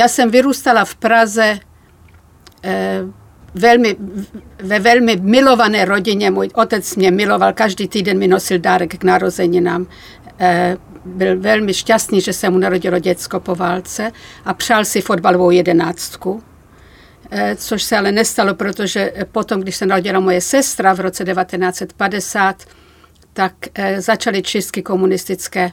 Já jsem vyrůstala v Praze eh, velmi, ve velmi milované rodině. Můj otec mě miloval, každý týden mi nosil dárek k narozeninám. Eh, byl velmi šťastný, že se mu narodilo děcko po válce a přál si fotbalovou jedenáctku. Eh, což se ale nestalo, protože potom, když se narodila moje sestra v roce 1950, tak eh, začaly čistky komunistické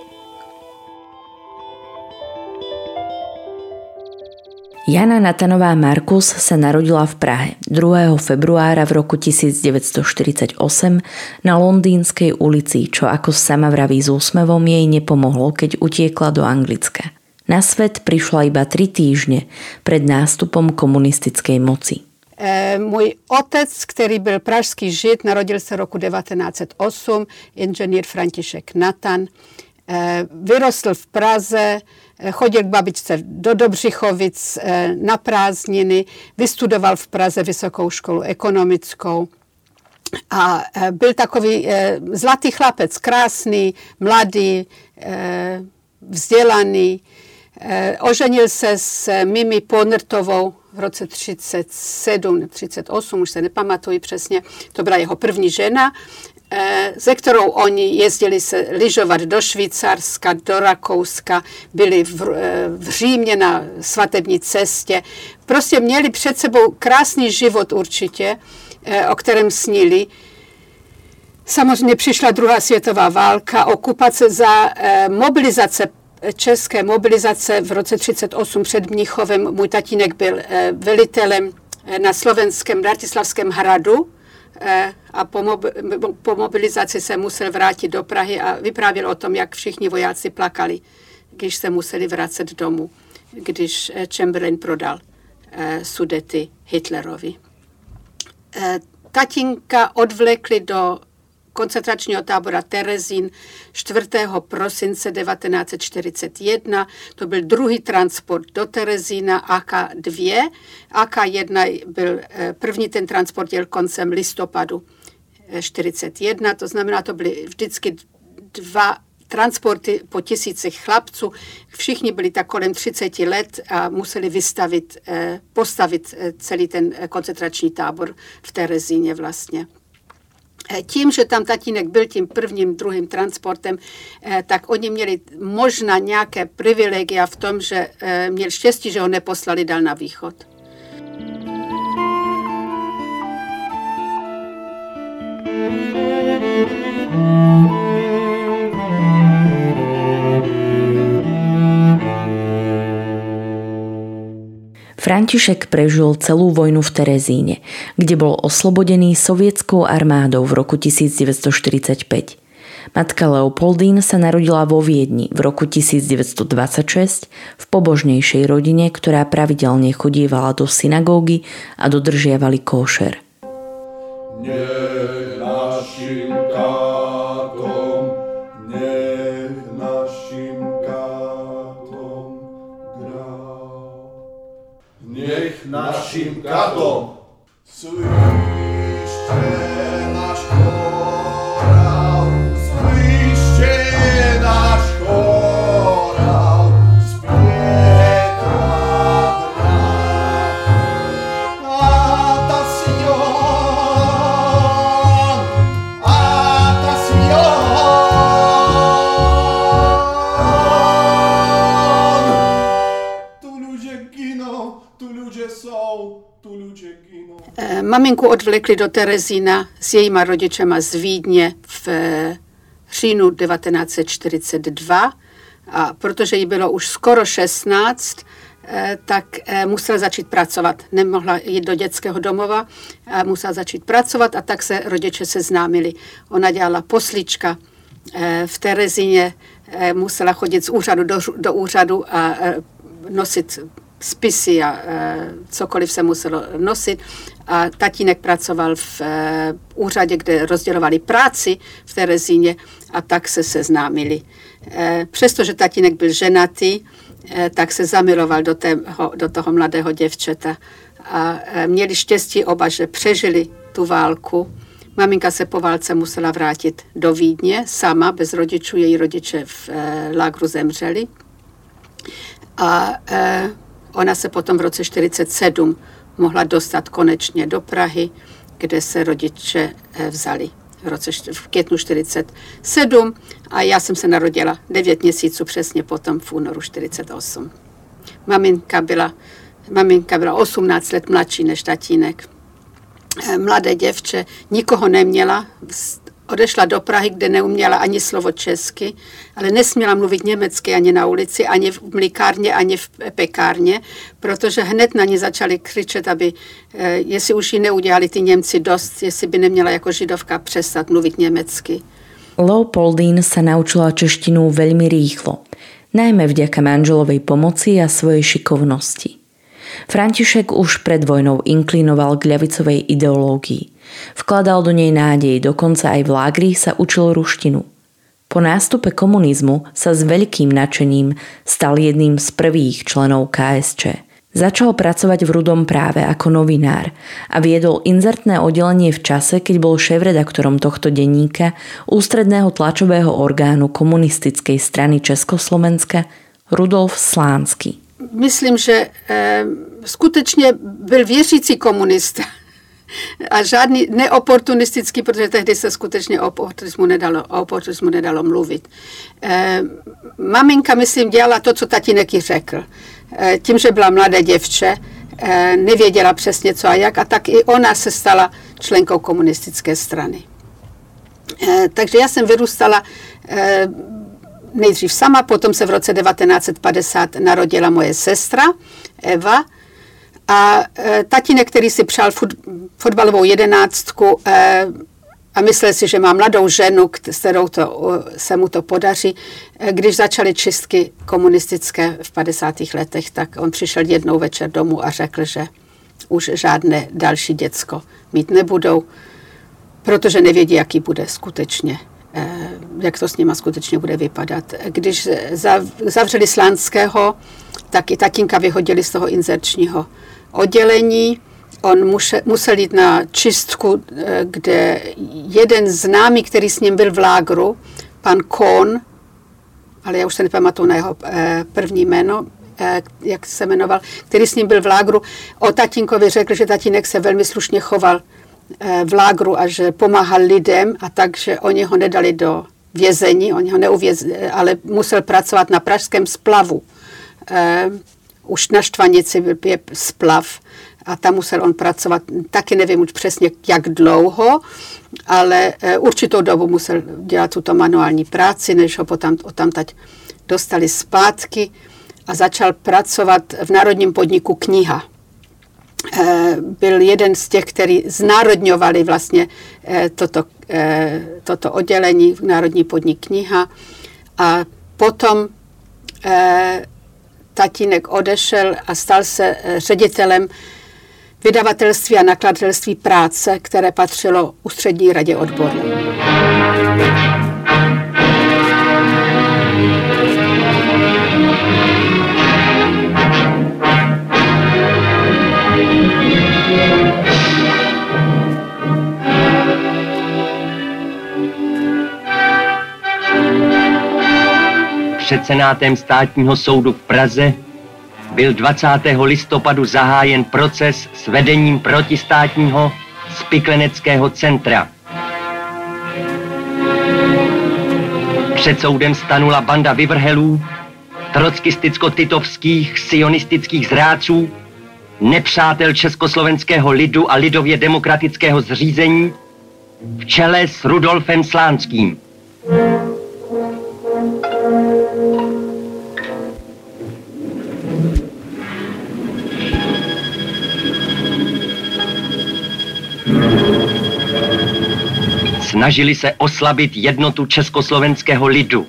Jana Natanová Markus sa narodila v Prahe 2. februára v roku 1948 na Londýnskej ulici, čo ako sama vraví s úsmevom jej nepomohlo, keď utiekla do Anglicka. Na svet prišla iba tri týždne pred nástupom komunistickej moci. E, můj otec, který byl pražský žid, narodil se roku 1908, inženýr František Natan. E, vyrostl v Praze, chodil k babičce do Dobřichovic eh, na prázdniny, vystudoval v Praze vysokou školu ekonomickou. A eh, byl takový eh, zlatý chlapec, krásný, mladý, vzdělaný. Oženil se s Mimi Ponrtovou v roce 37, 38, už se nepamatuji přesně, to byla jeho první žena Eh, ze kterou oni jezdili se lyžovat do Švýcarska, do Rakouska, byli v, eh, v Římě na svatební cestě. Prostě měli před sebou krásný život určitě, eh, o kterém snili. Samozřejmě přišla druhá světová válka, okupace za mobilizace české mobilizace v roce 38 před Mnichovem. Můj tatínek byl velitelem na slovenském Bratislavském hradu, Eh, a po, mob- po mobilizaci se musel vrátit do Prahy a vyprávěl o tom, jak všichni vojáci plakali, když se museli vracet domů, když eh, Chamberlain prodal eh, Sudety Hitlerovi. Tatínka odvlekli do koncentračního tábora Terezín 4. prosince 1941. To byl druhý transport do Terezína AK-2. AK-1 byl eh, první ten transport jel koncem listopadu 41, to znamená, to byly vždycky dva transporty po tisících chlapců. Všichni byli tak kolem 30 let a museli vystavit, eh, postavit eh, celý ten koncentrační tábor v Terezíně vlastně. Eh, tím, že tam tatínek byl tím prvním, druhým transportem, eh, tak oni měli možná nějaké privilegia v tom, že eh, měl štěstí, že ho neposlali dál na východ. thank you František prežil celú vojnu v Terezíne, kde bol oslobodený sovietskou armádou v roku 1945. Matka Leopoldín sa narodila vo Viedni v roku 1926 v pobožnejšej rodine, ktorá pravidelne chodívala do synagógy a dodržiavali kóšer. Nie. našim katom. Slyšte Maminku odvlekli do Terezína s jejíma rodičema z Vídně v eh, říjnu 1942 A protože jí bylo už skoro 16, eh, tak eh, musela začít pracovat. Nemohla jít do dětského domova, musela začít pracovat a tak se rodiče seznámili. Ona dělala poslička v Terezíně, musela chodit z úřadu do, do úřadu a nosit spisy a cokoliv se muselo nosit. A tatínek pracoval v úřadě, kde rozdělovali práci v Terezíně a tak se seznámili. Eh, přestože tatínek byl ženatý, eh, tak se zamiloval do, tého, do toho mladého děvčeta. A eh, měli štěstí oba, že přežili tu válku. Maminka se po válce musela vrátit do Vídně sama, bez rodičů. Její rodiče v lágru zemřeli. A ona se potom v roce 1947 mohla dostat konečně do Prahy, kde se rodiče vzali v, roce, v květnu 47 a já jsem se narodila 9 měsíců přesně potom v únoru 48. Maminka byla, maminka byla 18 let mladší než tatínek. Eh, mladé děvče, nikoho neměla, odešla do Prahy, kde neuměla ani slovo česky, ale nesměla mluvit německy ani na ulici, ani v mlíkárně, ani v pekárně, protože hned na ní začali křičet, aby, eh, jestli už ji neudělali ty Němci dost, jestli by neměla jako židovka přestat mluvit německy. Leopoldín sa naučila češtinu veľmi rýchlo, najmä vďaka manželovej pomoci a svojej šikovnosti. František už pred vojnou inklinoval k ľavicovej ideológii. Vkladal do nej nádej, dokonca aj v lágri sa učil ruštinu. Po nástupe komunizmu sa s veľkým nadšením stal jedným z prvých členov KSČ. Začal pracovať v Rudom práve ako novinár a viedol inzertné oddelenie v čase, keď bol šéf-redaktorom tohto denníka ústredného tlačového orgánu komunistickej strany Československa Rudolf Slánsky. Myslím, že e, skutečně byl věřící komunista a žádný neoportunistický, protože tehdy se skutečně o oportunismu nedalo, o oportunismu nedalo mluvit. E, maminka, myslím, dělala to, co tatínek jí řekl. E, tím, že byla mladé děvče, e, nevěděla přesně co a jak, a tak i ona se stala členkou komunistické strany. E, takže já jsem vyrůstala e, nejdřív sama, potom se v roce 1950 narodila moje sestra Eva, a e, tatínek, který si přál fut, fotbalovou jedenáctku e, a myslel si, že má mladou ženu, s kterou to, se mu to podaří, e, když začaly čistky komunistické v 50. letech, tak on přišel jednou večer domů a řekl, že už žádné další děcko mít nebudou, protože nevědí, jaký bude skutečně jak to s nima skutečně bude vypadat. Když zavřeli Slánského, tak i tatínka vyhodili z toho inzerčního oddělení. On musel jít na čistku, eh, kde jeden známý, který s ním byl v lágru, pan Kohn, ale já už se nepamatuju na jeho eh, první jméno, eh, jak se jmenoval, který s ním byl v lágru, o tatínkovi řekl, že tatínek se velmi slušně choval v lágru a že pomáhal lidem a takže oni ho nedali do vězení, oni ho neuvězili, ale musel pracovat na pražském splavu už na Štvanici je splav a tam musel on pracovat, taky nevím už přesně jak dlouho, ale e, určitou dobu musel dělat tuto manuální práci, než ho potom odtamtať dostali zpátky a začal pracovat v Národním podniku kniha. E, byl jeden z těch, který znárodňovali vlastně e, toto, toto oddělení, Národní podnik kniha a potom tatínek odešel a stal se eh, ředitelem vydavatelství a nakladatelství práce, které patřilo ústřední radě odborů. Před Senátem státního soudu v Praze byl 20. listopadu zahájen proces s vedením protistátního spikleneckého centra. Před soudem stanula banda vyvrhelů, trockisticko-titovských sionistických zrádců, nepřátel československého lidu a lidově demokratického zřízení v čele s Rudolfem Slánským. Snažili se oslabit jednotu československého lidu,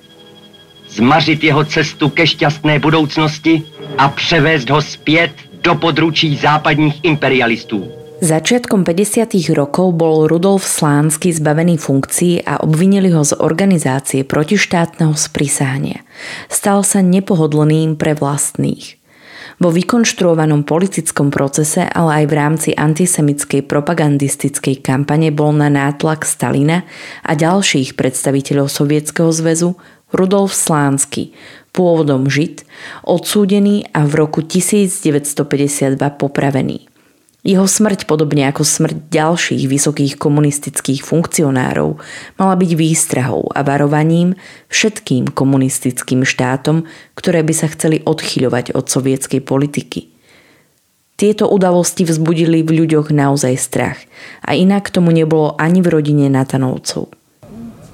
zmařit jeho cestu ke šťastné budoucnosti a převést ho zpět do područí západních imperialistů. Začiatkom 50. rokov bol Rudolf Slánsky zbavený funkcií a obvinili ho z organizácie protištátneho sprisahania. Stal sa nepohodlným pre vlastných. Vo vykonštruovanom politickom procese, ale aj v rámci antisemickej propagandistickej kampane bol na nátlak Stalina a ďalších predstaviteľov Sovietskeho zväzu Rudolf Slánsky, pôvodom Žid, odsúdený a v roku 1952 popravený. Jeho smrť, podobne ako smrť ďalších vysokých komunistických funkcionárov, mala byť výstrahou a varovaním všetkým komunistickým štátom, ktoré by sa chceli odchyľovať od sovietskej politiky. Tieto udalosti vzbudili v ľuďoch naozaj strach a inak tomu nebolo ani v rodine Natanovcov.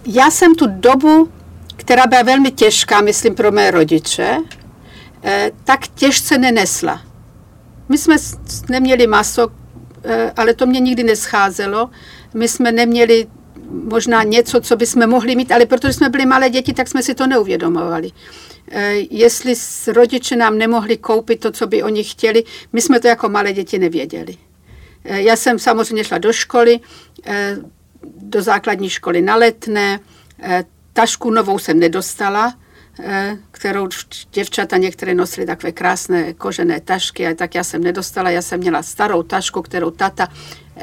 Já jsem tu dobu, která byla velmi těžká, myslím pro mé rodiče, eh, tak těžce nenesla my jsme neměli maso, eh, ale to mě nikdy nescházelo. My jsme neměli možná něco, co bychom mohli mít, ale protože jsme byli malé děti, tak jsme si to neuvědomovali. Eh, jestli rodiče nám nemohli koupit to, co by oni chtěli, my jsme to jako malé děti nevěděli. Eh, já jsem samozřejmě šla do školy, do základní školy na letné, tašku novou jsem nedostala, kterou děvčata některé nosily takové krásné kožené tašky, a tak já jsem nedostala, já jsem měla starou tašku, kterou tata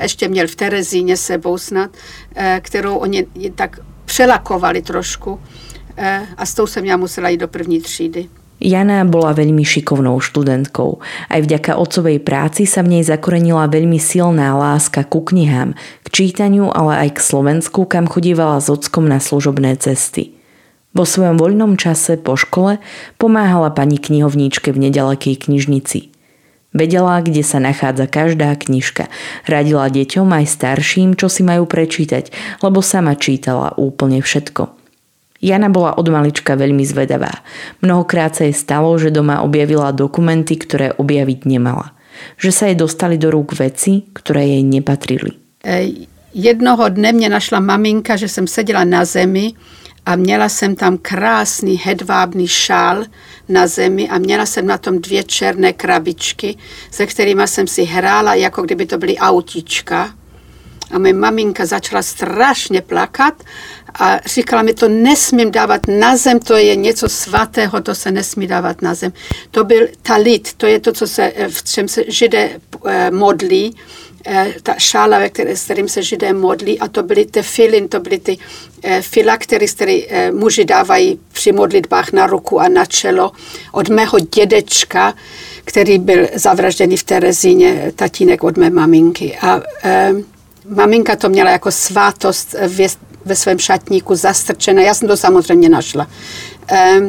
ještě měl v Terezíně sebou snad, eh, kterou oni tak přelakovali trošku eh, a s tou jsem já musela jít do první třídy. Jana bola veľmi šikovnou študentkou. Aj vďaka otcovej práci sa v nej zakorenila veľmi silná láska ku knihám, k čítaniu, ale aj k Slovensku, kam chodívala s ockom na služobné cesty. Vo svojom voľnom čase po škole pomáhala pani knihovníčke v nedalekej knižnici. Vedela, kde sa nachádza každá knižka. Radila deťom aj starším, čo si majú prečítať, lebo sama čítala úplne všetko. Jana bola od malička veľmi zvedavá. Mnohokrát sa jej stalo, že doma objavila dokumenty, ktoré objaviť nemala. Že sa jej dostali do rúk veci, ktoré jej nepatrili. Jednoho dne mě našla maminka, že jsem seděla na zemi a měla jsem tam krásný hedvábný šál na zemi a měla jsem na tom dvě černé krabičky, se kterými jsem si hrála, jako kdyby to byly autíčka. A moje maminka začala strašně plakat a říkala mi, to nesmím dávat na zem, to je něco svatého, to se nesmí dávat na zem. To byl talit, to je to, co se, v čem se židé eh, modlí ta šála, ve které, s kterým se židé modlí a to byly ty filin, to byly ty eh, filaktery, které eh, muži dávají při modlitbách na ruku a na čelo od mého dědečka, který byl zavražděný v Terezíně, tatínek od mé maminky. A eh, maminka to měla jako svátost ve, ve svém šatníku zastrčené. Já jsem to samozřejmě našla. Eh,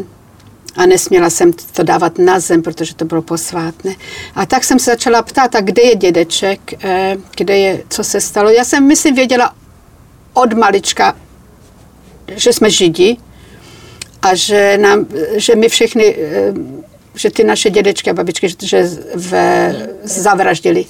a nesměla jsem to dávat na zem, protože to bylo posvátné. A tak jsem se začala ptát, a kde je dědeček, eh, kde je, co se stalo. Já jsem, myslím, věděla od malička, že jsme židi a že, nám, že my všechny, eh, že ty naše dědečky a babičky, že v, zavraždili.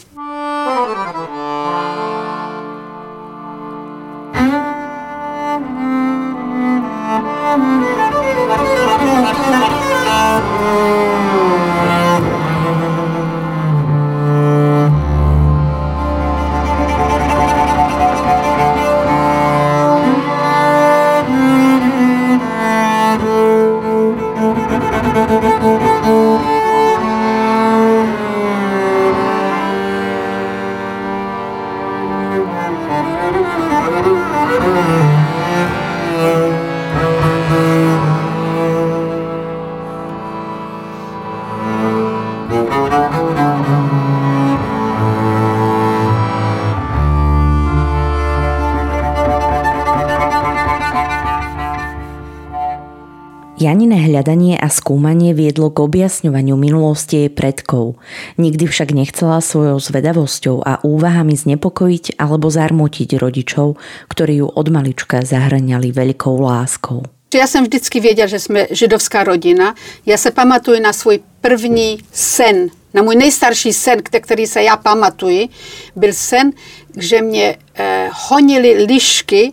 A skúmanie viedlo k objasňovaniu minulosti jej predkov. Nikdy však nechcela svojou zvedavosťou a úvahami znepokojiť alebo zarmotiť rodičov, ktorí ju od malička zahrňali veľkou láskou. Já jsem vždycky věděla, že jsme židovská rodina. Já se pamatuju na svůj první sen, na můj nejstarší sen, který se já pamatuji, byl sen, že mě eh, honili lišky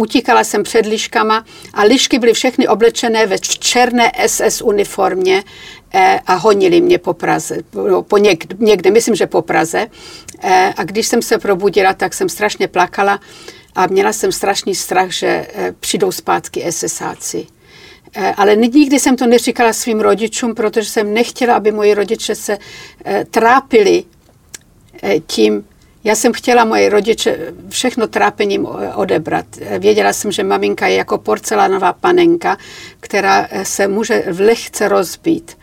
utíkala jsem před liškama a lišky byly všechny oblečené ve černé SS uniformě eh, a honili mě po Praze, po něk, někde, myslím, že po Praze. Eh, a když jsem se probudila, tak jsem strašně plakala a měla jsem strašný strach, že přijdou zpátky SSáci. Ale nikdy jsem to neříkala svým rodičům, protože jsem nechtěla, aby moji rodiče se trápili tím, já jsem chtěla moje rodiče všechno trápením odebrat. Věděla jsem, že maminka je jako porcelánová panenka, která se může lehce rozbít.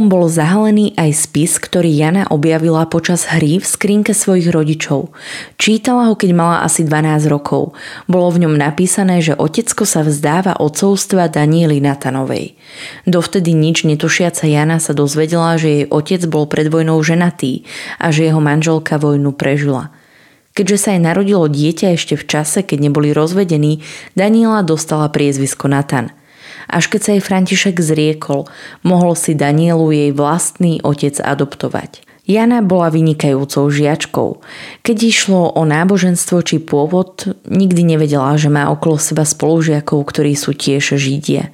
Tajomstvom bol zahalený aj spis, ktorý Jana objavila počas hry v skrinke svojich rodičov. Čítala ho, keď mala asi 12 rokov. Bolo v ňom napísané, že otecko sa vzdáva otcovstva Danieli Natanovej. Dovtedy nič netušiaca Jana sa dozvedela, že jej otec bol pred vojnou ženatý a že jeho manželka vojnu prežila. Keďže sa jej narodilo dieťa ešte v čase, keď neboli rozvedení, Daniela dostala priezvisko Natan – až keď sa jej František zriekol, mohol si Danielu jej vlastný otec adoptovať. Jana bola vynikajúcou žiačkou. Keď išlo o náboženstvo či pôvod, nikdy nevedela, že má okolo seba spolužiakov, ktorí sú tiež židie.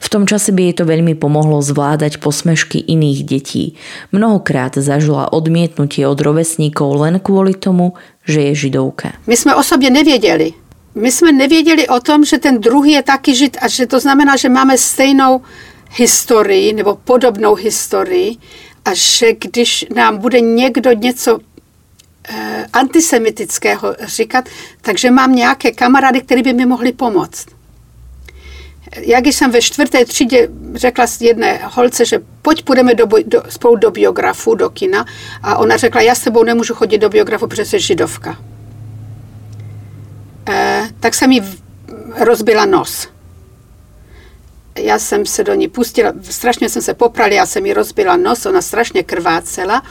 V tom čase by jej to veľmi pomohlo zvládať posmešky iných detí. Mnohokrát zažila odmietnutie od rovesníkov len kvôli tomu, že je židovka. My sme o sobě nevěděli my jsme nevěděli o tom, že ten druhý je taky žid a že to znamená, že máme stejnou historii nebo podobnou historii a že když nám bude někdo něco eh, antisemitického říkat, takže mám nějaké kamarády, které by mi mohli pomoct. Jak jsem ve čtvrté třídě řekla jedné holce, že pojď půjdeme do, do, spolu do biografu, do kina a ona řekla, já s tebou nemůžu chodit do biografu, protože jsi židovka. Eh, tak se mi rozbila nos. Já jsem se do ní pustila, strašně jsem se poprala, já jsem mi rozbila nos, ona strašně krvácela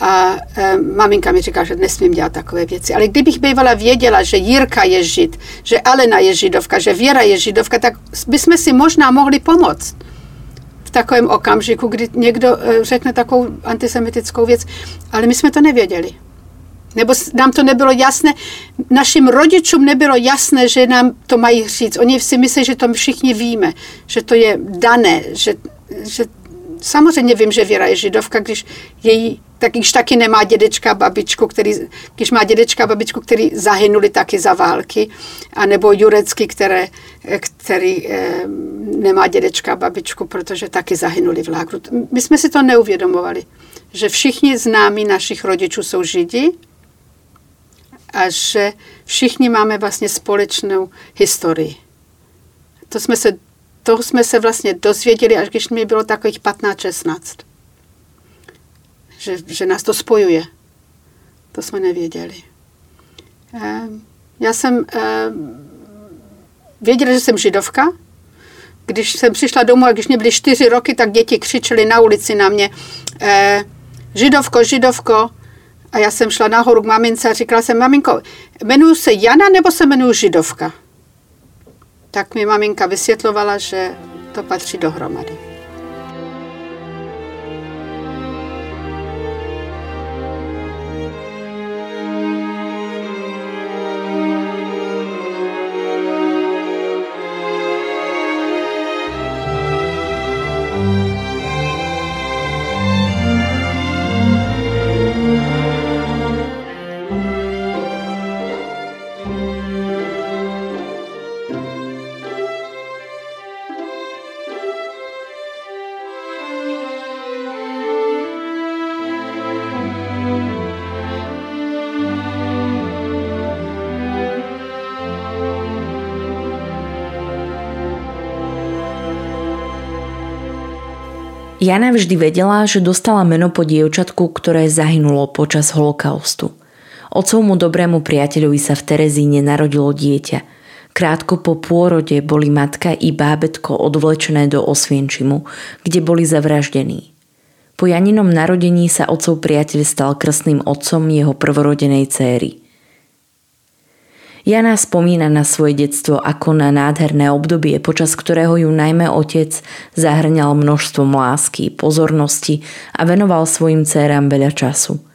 a e, maminka mi říká, že nesmím dělat takové věci. Ale kdybych bývala věděla, že Jirka je žid, že Alena je židovka, že Věra je židovka, tak bychom si možná mohli pomoct v takovém okamžiku, kdy někdo e, řekne takovou antisemitickou věc. Ale my jsme to nevěděli. Nebo nám to nebylo jasné, našim rodičům nebylo jasné, že nám to mají říct. Oni si myslí, že to všichni víme, že to je dané, že, že samozřejmě vím, že Věra je židovka, když její, tak když taky nemá dědečka a babičku, který, když má dědečka a babičku, který zahynuli taky za války, anebo Jurecky, které, který eh, nemá dědečka a babičku, protože taky zahynuli v lágru. My jsme si to neuvědomovali, že všichni známí našich rodičů jsou židi, a že všichni máme vlastně společnou historii. To jsme se, to jsme se vlastně dozvěděli, až když mi bylo takových 15-16. Že, že nás to spojuje. To jsme nevěděli. Ehm, já jsem ehm, věděla, že jsem židovka. Když jsem přišla domů a když mě byly čtyři roky, tak děti křičely na ulici na mě ehm, židovko, židovko. A já jsem šla nahoru k mamince a říkala jsem, maminko, jmenuji se Jana nebo se jmenuji Židovka? Tak mi maminka vysvětlovala, že to patří dohromady. Jana vždy vedela, že dostala meno po dievčatku, ktoré zahynulo počas holokaustu. Ocovmu dobrému priateľovi sa v Terezíne narodilo dieťa. Krátko po pôrode boli matka i bábetko odvlečené do Osvienčimu, kde boli zavraždení. Po Janinom narodení sa otcov priateľ stal krstným otcom jeho prvorodenej céry. Jana spomína na svoje detstvo ako na nádherné obdobie, počas ktorého ju najmä otec zahrňal množstvom lásky, pozornosti a venoval svojim dcerám veľa času –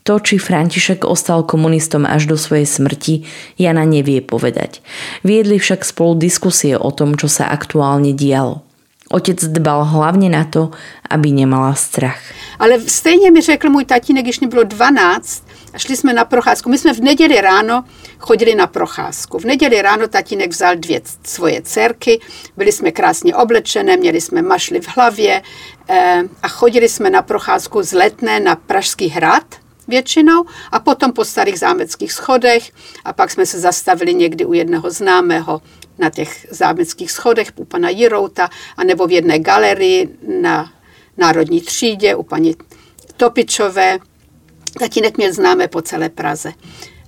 to, či František ostal komunistom až do svojej smrti, Jana nevie povedať. Viedli však spolu diskusie o tom, čo sa aktuálne dialo. Otec dbal hlavně na to, aby nemala strach. Ale stejně mi řekl můj tatínek, když mě bylo 12, a šli jsme na procházku. My jsme v neděli ráno chodili na procházku. V neděli ráno tatínek vzal dvě svoje dcerky, byli jsme krásně oblečené, měli jsme mašly v hlavě eh, a chodili jsme na procházku z Letné na Pražský hrad většinou a potom po starých zámeckých schodech a pak jsme se zastavili někdy u jednoho známého na těch zámeckých schodech u pana Jirouta a nebo v jedné galerii na Národní třídě u paní Topičové. Tatínek měl známé po celé Praze.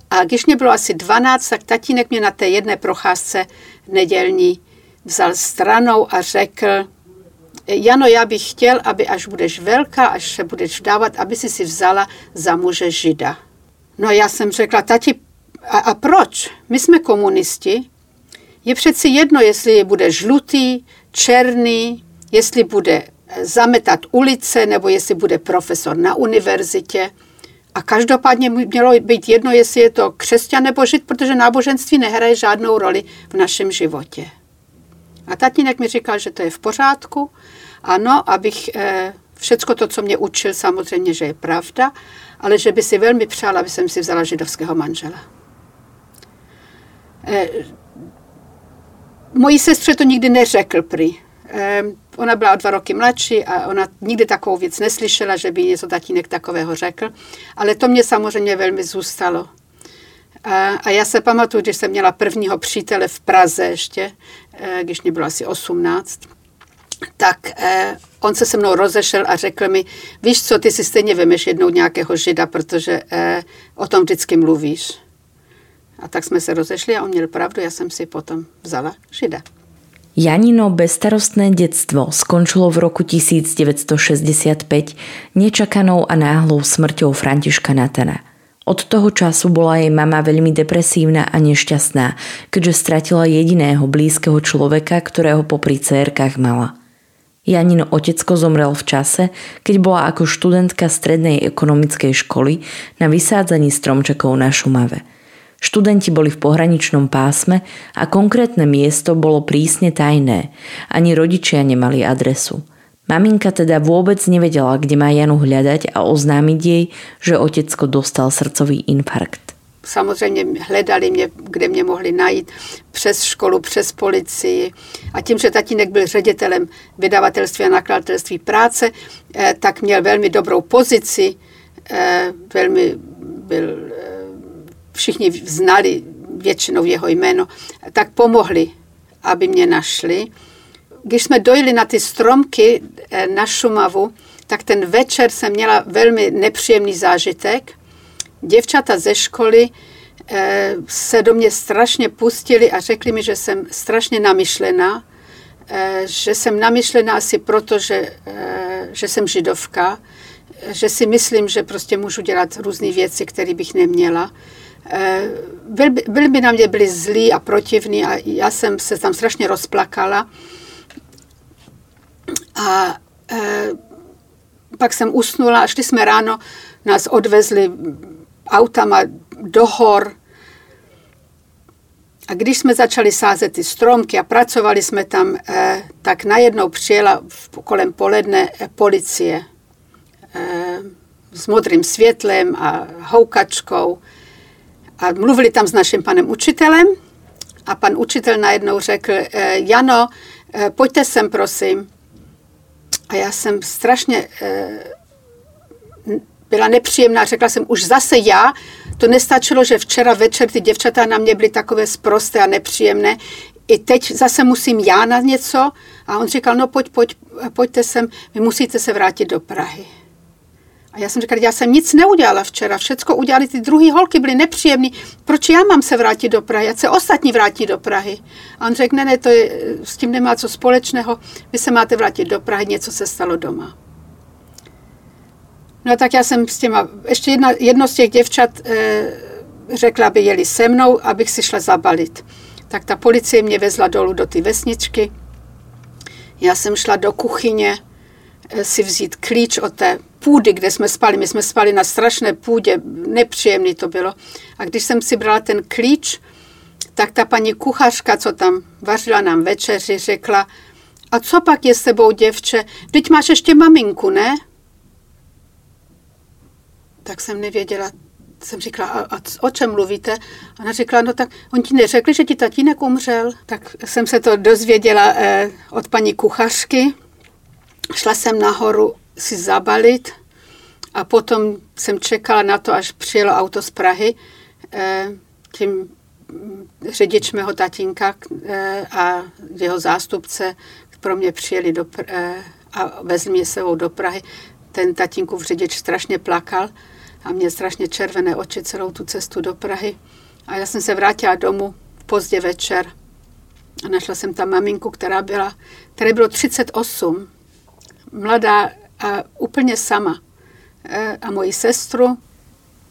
A když mě bylo asi 12, tak tatínek mě na té jedné procházce nedělní vzal stranou a řekl, Jano, já bych chtěl, aby až budeš velká, až se budeš vdávat, aby si si vzala za muže žida. No já jsem řekla, tati, a, a proč? My jsme komunisti. Je přeci jedno, jestli bude žlutý, černý, jestli bude zametat ulice, nebo jestli bude profesor na univerzitě. A každopádně mělo být jedno, jestli je to křesťan nebo žid, protože náboženství nehraje žádnou roli v našem životě. A tatínek mi říkal, že to je v pořádku. Ano, abych eh, všecko to, co mě učil, samozřejmě, že je pravda, ale že by si velmi přál, aby jsem si vzala židovského manžela. Eh, mojí sestře to nikdy neřekl prý. Eh, ona byla o dva roky mladší a ona nikdy takovou věc neslyšela, že by něco tatínek takového řekl, ale to mě samozřejmě velmi zůstalo. A já se pamatuju, když jsem měla prvního přítele v Praze ještě, eh, když mě bylo asi 18, tak eh, on se se mnou rozešel a řekl mi, víš co, ty si stejně vemeš jednou nějakého žida, protože eh, o tom vždycky mluvíš. A tak jsme se rozešli a on měl pravdu, já jsem si potom vzala žida. Janino bezstarostné detstvo skončilo v roku 1965 nečakanou a náhlou smrťou Františka Natana – od toho času bola jej mama veľmi depresívna a nešťastná, keďže stratila jediného blízkeho človeka, ktorého popri cérkach mala. Janino otecko zomrel v čase, keď bola ako študentka strednej ekonomickej školy na vysádzaní stromčekov na Šumave. Študenti boli v pohraničnom pásme a konkrétne miesto bolo prísne tajné. Ani rodičia nemali adresu. Maminka teda vôbec nevedela, kde má Janu hľadať a oznámiť jej, že otecko dostal srdcový infarkt. Samozřejmě hledali mě, kde mě mohli najít, přes školu, přes policii. A tím, že tatínek byl ředitelem vydavatelství a nakladatelství práce, eh, tak měl velmi dobrou pozici, eh, velmi byl, eh, všichni znali většinou jeho jméno, tak pomohli, aby mě našli když jsme dojeli na ty stromky eh, na Šumavu, tak ten večer jsem měla velmi nepříjemný zážitek. Děvčata ze školy eh, se do mě strašně pustili a řekli mi, že jsem strašně namyšlená, eh, že jsem namyšlená asi proto, že, že jsem židovka, že si myslím, že prostě můžu dělat různé věci, které bych neměla. Byli by na mě byli zlí a protivní a já jsem se tam strašně rozplakala. A e, pak jsem usnula a šli jsme ráno, nás odvezli autama do hor. A když jsme začali sázet ty stromky a pracovali jsme tam, e, tak najednou přijela v, kolem poledne e, policie e, s modrým světlem a houkačkou. A mluvili tam s naším panem učitelem a pan učitel najednou řekl, e, Jano, e, pojďte sem, prosím. A já jsem strašně e, byla nepříjemná, řekla jsem, už zase já, to nestačilo, že včera večer ty děvčata na mě byly takové sprosté a nepříjemné, i teď zase musím já na něco. A on říkal, no pojď, pojď, pojďte sem, vy musíte se vrátit do Prahy. A já jsem říkala, já jsem nic neudělala včera, všecko udělali ty druhé holky, byly nepříjemný. Proč já mám se vrátit do Prahy? Ať se ostatní vrátí do Prahy. A on řekl, ne, ne, to je, s tím nemá co společného, vy se máte vrátit do Prahy, něco se stalo doma. No tak já jsem s těma, ještě jedna, jedno z těch děvčat e, řekla, aby jeli se mnou, abych si šla zabalit. Tak ta policie mě vezla dolů do ty vesničky. Já jsem šla do kuchyně si vzít klíč od té půdy, kde jsme spali. My jsme spali na strašné půdě, nepříjemný to bylo. A když jsem si brala ten klíč, tak ta paní kuchařka, co tam vařila nám večeři, řekla, a co pak je s tebou, děvče? Teď máš ještě maminku, ne? Tak jsem nevěděla, jsem říkala, a, a o čem mluvíte? Ona řekla, no tak on ti neřekli, že ti tatínek umřel? Tak jsem se to dozvěděla eh, od paní kuchařky. Šla jsem nahoru si zabalit a potom jsem čekala na to, až přijelo auto z Prahy. Eh, tím řidič mého tatínka eh, a jeho zástupce pro mě přijeli do, eh, a vezli mě sebou do Prahy. Ten tatínkův řidič strašně plakal a měl strašně červené oči celou tu cestu do Prahy. A já jsem se vrátila domů pozdě večer a našla jsem tam maminku, která byla, které bylo 38, mladá a úplne sama. E, a moji sestru.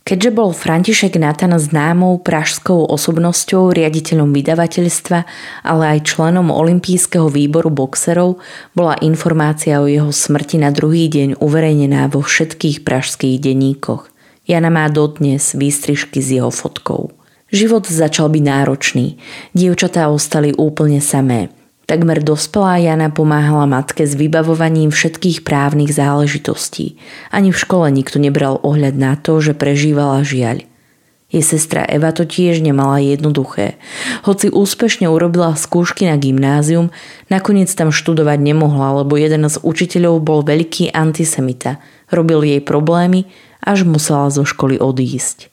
Keďže bol František Natan známou pražskou osobnosťou, riaditeľom vydavateľstva, ale aj členom olympijského výboru boxerov, bola informácia o jeho smrti na druhý deň uverejnená vo všetkých pražských denníkoch. Jana má dodnes výstrižky s jeho fotkou. Život začal byť náročný. Dievčatá ostali úplne samé – Takmer dospelá Jana pomáhala matke s vybavovaním všetkých právnych záležitostí. Ani v škole nikto nebral ohľad na to, že prežívala žiaľ. Jej sestra Eva to tiež nemala jednoduché. Hoci úspešne urobila skúšky na gymnázium, nakoniec tam študovať nemohla, lebo jeden z učiteľov bol veľký antisemita. Robil jej problémy, až musela zo školy odísť.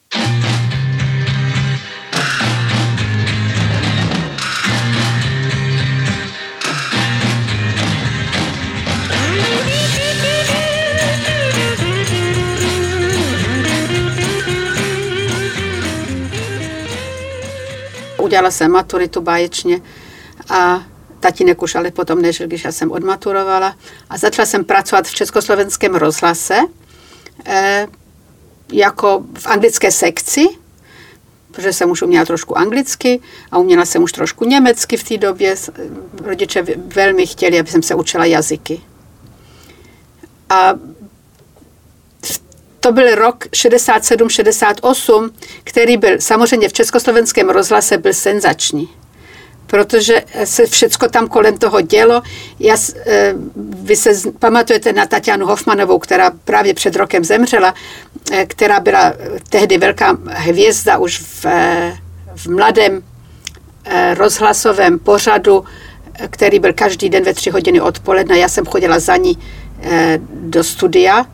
Udělala jsem maturitu báječně a tatínek už ale potom nežil, když já jsem odmaturovala. A začala jsem pracovat v československém rozhlase e, jako v anglické sekci, protože jsem už uměla trošku anglicky a uměla jsem už trošku německy v té době. Rodiče velmi chtěli, aby jsem se učila jazyky. A to byl rok 67-68, který byl samozřejmě v československém rozhlase byl senzační protože se všecko tam kolem toho dělo. Já, eh, vy se pamatujete na Tatianu Hofmanovou, která právě před rokem zemřela, eh, která byla tehdy velká hvězda už v, eh, v mladém rozhlasovém pořadu, který byl každý den ve tři hodiny odpoledne. Já jsem chodila za ní do studia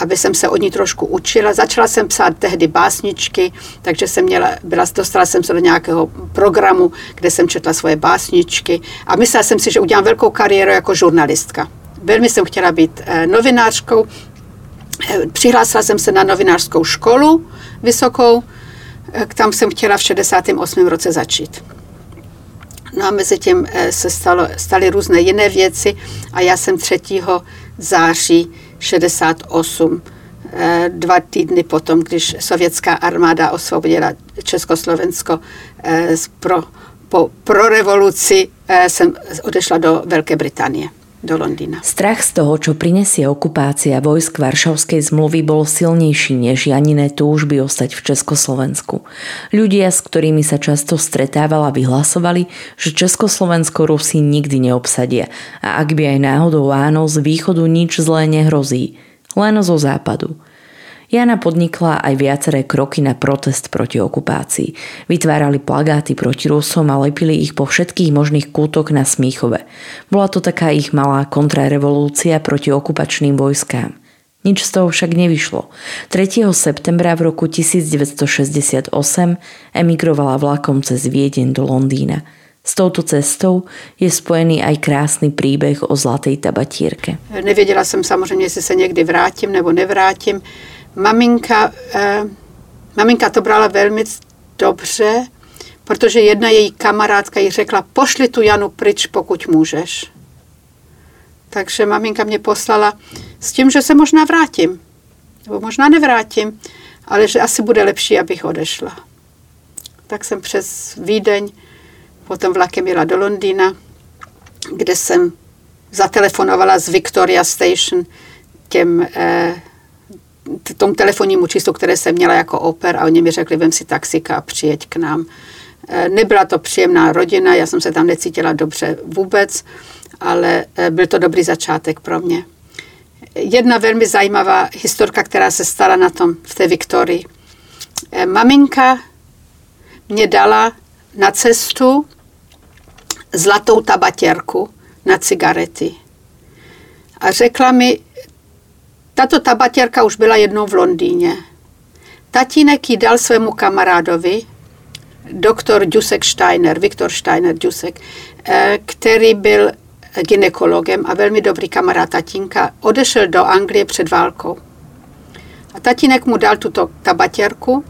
aby jsem se od ní trošku učila. Začala jsem psát tehdy básničky, takže jsem měla, byla, dostala jsem se do nějakého programu, kde jsem četla svoje básničky a myslela jsem si, že udělám velkou kariéru jako žurnalistka. Velmi jsem chtěla být eh, novinářkou. Eh, přihlásila jsem se na novinářskou školu vysokou, eh, tam jsem chtěla v 68. roce začít. No a mezi tím se stalo, staly různé jiné věci a já jsem 3. září 68, eh, dva týdny potom, když sovětská armáda osvobodila Československo eh, pro, po, pro revoluci, eh, jsem odešla do Velké Británie do Londýna. Strach z toho, čo prinesie okupácia vojsk Varšavskej zmluvy bol silnejší než Janiné túžby ostať v Československu. Ľudia, s ktorými sa často stretávala, vyhlasovali, že Československo Rusi nikdy neobsadia a ak by aj náhodou áno, z východu nič zlé nehrozí, len zo západu. Jana podnikla aj viaceré kroky na protest proti okupácii. Vytvárali plagáty proti Rusom a lepili ich po všetkých možných kútok na Smíchove. Bola to taká ich malá kontrarevolúcia proti okupačným vojskám. Nič z toho však nevyšlo. 3. septembra v roku 1968 emigrovala vlakom cez Viedeň do Londýna. S touto cestou je spojený aj krásny príbeh o zlatej tabatírke. Nevěděla jsem samozřejmě, jestli se někdy vrátím nebo nevrátím. Maminka, eh, maminka to brala velmi dobře, protože jedna její kamarádka jí řekla, pošli tu Janu pryč, pokud můžeš. Takže maminka mě poslala s tím, že se možná vrátím. Nebo možná nevrátím, ale že asi bude lepší, abych odešla. Tak jsem přes Vídeň, potom vlakem jela do Londýna, kde jsem zatelefonovala z Victoria Station těm, eh, tomu telefonnímu číslu, které jsem měla jako oper a oni mi řekli, vem si taxika a přijeď k nám. Eh, nebyla to příjemná rodina, já jsem se tam necítila dobře vůbec, ale eh, byl to dobrý začátek pro mě. Jedna velmi zajímavá historka, která se stala na tom v té Viktorii. Eh, maminka mě dala na cestu zlatou tabatěrku na cigarety. A řekla mi, tato tabatěrka už byla jednou v Londýně. Tatínek ji dal svému kamarádovi, doktor Dusek Steiner, Viktor Steiner Dusek, eh, který byl ginekologem a velmi dobrý kamarád tatínka, odešel do Anglie před válkou. A tatínek mu dal tuto tabatěrku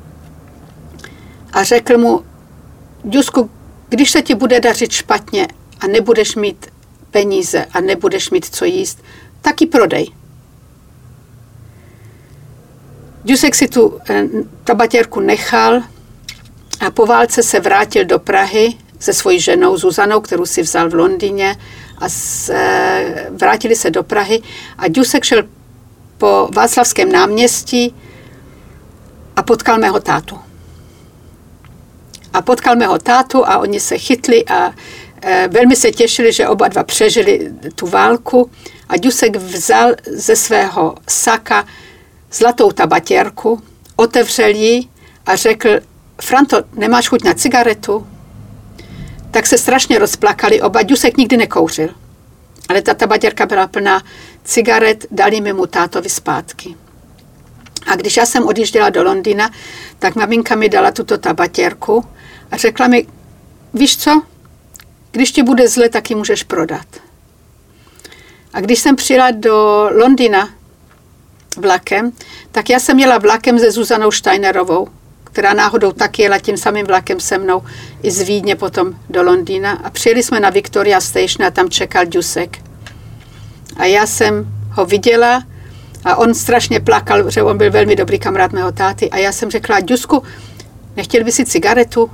a řekl mu, Dusku, když se ti bude dařit špatně a nebudeš mít peníze a nebudeš mít co jíst, tak ji prodej. Dusek si tu eh, tabatěrku nechal a po válce se vrátil do Prahy se svojí ženou Zuzanou, kterou si vzal v Londýně a se, vrátili se do Prahy a Dusek šel po Václavském náměstí a potkal mého tátu. A potkal mého tátu a oni se chytli a e, velmi se těšili, že oba dva přežili tu válku a Dusek vzal ze svého saka zlatou tabatěrku, otevřel ji a řekl, Franto, nemáš chuť na cigaretu? Tak se strašně rozplakali oba. Dusek nikdy nekouřil. Ale ta tabatěrka byla plná cigaret, dali mi mu tátovi zpátky. A když já jsem odjížděla do Londýna, tak maminka mi dala tuto tabatěrku a řekla mi, víš co, když ti bude zle, tak ji můžeš prodat. A když jsem přijela do Londýna vlakem, tak já jsem jela vlakem se Zuzanou Steinerovou, která náhodou taky jela tím samým vlakem se mnou i z Vídně potom do Londýna. A přijeli jsme na Victoria Station a tam čekal Dusek. A já jsem ho viděla a on strašně plakal, že on byl velmi dobrý kamarád mého táty. A já jsem řekla, Dusku, nechtěl by si cigaretu?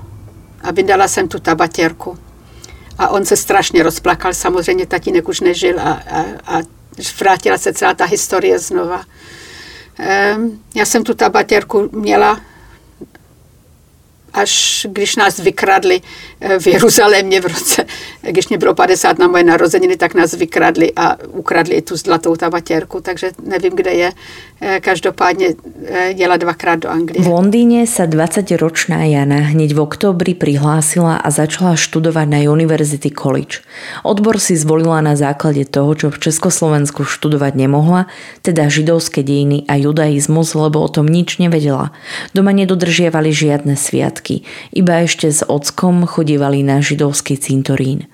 A vydala jsem tu tabatěrku. A on se strašně rozplakal, samozřejmě tatínek už nežil a, a, a vrátila se celá ta historie znova. Um, já jsem tu tabatěrku měla až když nás vykradli eh, v Jeruzalémě v roce, když mě bylo 50 na moje narozeniny, tak nás vykradli a ukradli tu zlatou tabatěrku, takže nevím, kde je. Eh, každopádně eh, jela dvakrát do Anglie. V Londýne sa 20-ročná Jana hneď v oktobri prihlásila a začala študovať na University College. Odbor si zvolila na základe toho, čo v Československu študovať nemohla, teda židovské dejiny a judaizmus, lebo o tom nič nevedela. Doma nedodržiavali žiadne sviatky sviatky, iba ešte s ockom chodívali na židovský cintorín.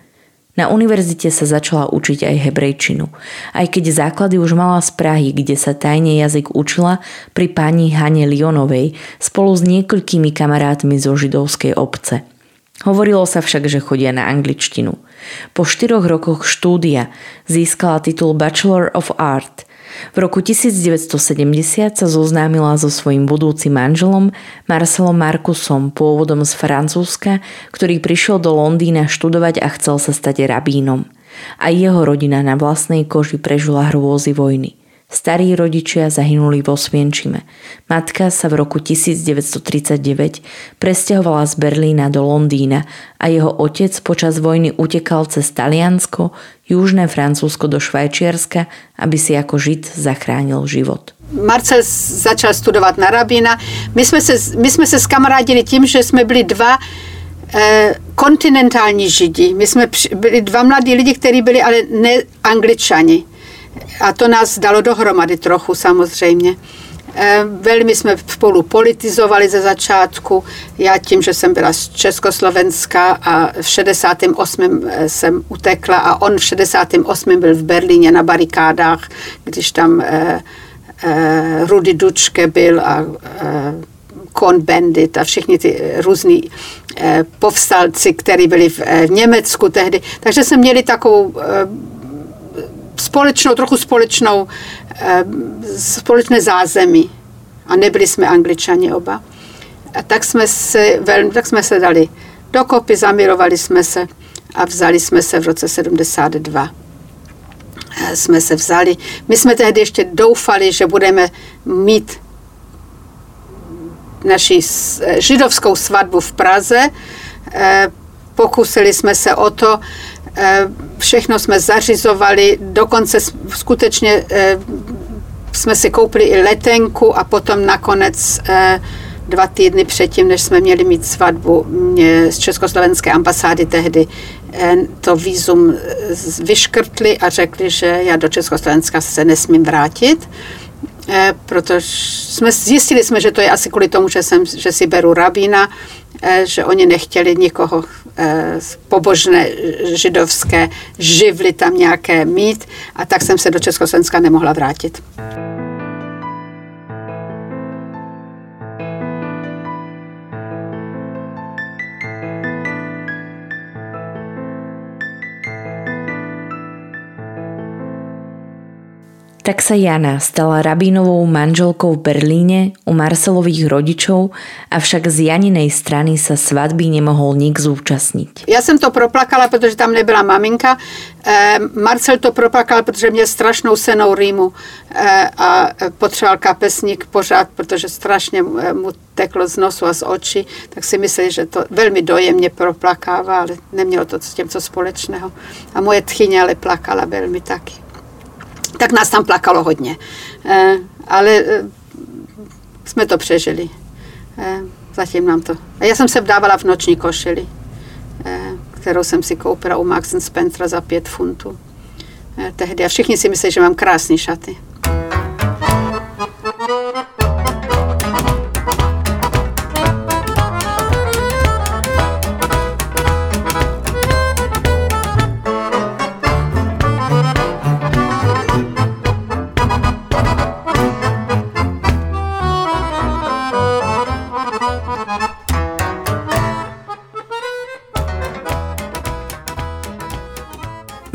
Na univerzite sa začala učiť aj hebrejčinu, aj keď základy už mala z Prahy, kde sa tajne jazyk učila pri pani Hane Lionovej spolu s niekoľkými kamarátmi zo židovskej obce. Hovorilo sa však, že chodia na angličtinu. Po štyroch rokoch štúdia získala titul Bachelor of Art v roku 1970 sa zoznámila so svojím budúcim manželom Marcelom Markusom, pôvodom z Francúzska, ktorý prišiel do Londýna študovať a chcel sa stať rabínom. A jeho rodina na vlastnej koži prežila hrôzy vojny. Starí rodičia zahynuli vo Svienčime. Matka sa v roku 1939 presťahovala z Berlína do Londýna a jeho otec počas vojny utekal cez Taliansko, južné Francúzsko do Švajčiarska, aby si ako žid zachránil život. Marcel začal studovat na rabína. My jsme se, my jsme se skamarádili tím, že jsme byli dva eh, kontinentální židi. My jsme byli dva mladí lidi, kteří byli ale ne angličani a to nás dalo dohromady trochu samozřejmě. Eh, velmi jsme spolu politizovali ze začátku. Já tím, že jsem byla z Československa a v 68. Eh, jsem utekla a on v 68. byl v Berlíně na barikádách, když tam eh, Rudy Dučke byl a Kohn Bendit a všichni ty různí povstalci, kteří byli v Německu tehdy. Takže jsme měli takovou společnou, trochu společnou, společné zázemí. A nebyli jsme angličani oba. A tak jsme se, velmi, tak jsme se dali dokopy, zamilovali jsme se a vzali jsme se v roce 72 jsme se vzali. My jsme tehdy ještě doufali, že budeme mít naši židovskou svatbu v Praze. Eh, pokusili jsme se o to, eh, všechno jsme zařizovali, dokonce skutečně eh, jsme si koupili i letenku a potom nakonec dva týdny předtím, než jsme měli mít svatbu, mě z Československé ambasády tehdy to výzum vyškrtli a řekli, že já do Československa se nesmím vrátit. Eh, protože jsme zjistili jsme, že to je asi kvůli tomu, že, jsem, že si beru rabína, eh, že oni nechtěli nikoho eh, pobožné židovské živly tam nějaké mít a tak jsem se do Československa nemohla vrátit. Tak sa Jana stala rabínovou manželkou v Berlíne u Marcelových rodičov, avšak z Janinej strany sa svadby nemohol nik zúčastniť. Já jsem to proplakala, protože tam nebyla maminka. Eh, Marcel to proplakal, protože měl strašnou senou rýmu eh, a potřeboval kapesník pořád, protože strašně eh, mu teklo z nosu a z očí, tak si mysleli, že to velmi dojemně proplakává, ale nemělo to s tím co společného. A moje tchyně ale plakala velmi taky tak nás tam plakalo hodně. Eh, ale eh, jsme to přežili. Eh, zatím nám to... A já jsem se vdávala v noční košili, kterou jsem si koupila u Max Spencer za pět funtů. Tehdy. A všichni si myslí, že mám krásné šaty.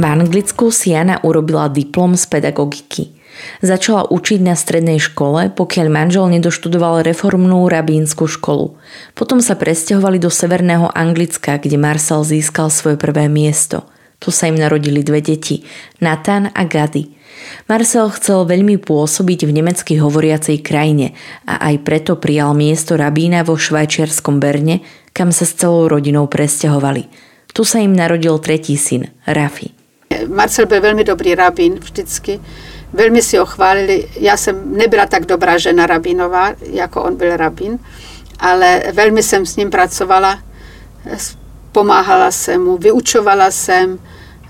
V Anglicku si Jana urobila diplom z pedagogiky. Začala učiť na strednej škole, pokiaľ manžel nedoštudoval reformnú rabínsku školu. Potom sa presťahovali do severného Anglicka, kde Marcel získal svoje prvé miesto. Tu sa im narodili dve deti, Nathan a Gady. Marcel chcel veľmi pôsobiť v nemecky hovoriacej krajine a aj preto prijal miesto rabína vo švajčiarskom Berne, kam sa s celou rodinou presťahovali. Tu sa im narodil tretí syn, Rafi. Marcel byl velmi dobrý rabín vždycky. Velmi si ho chválili. Já jsem nebyla tak dobrá žena rabínová, jako on byl rabín, ale velmi jsem s ním pracovala. Pomáhala jsem mu, vyučovala jsem,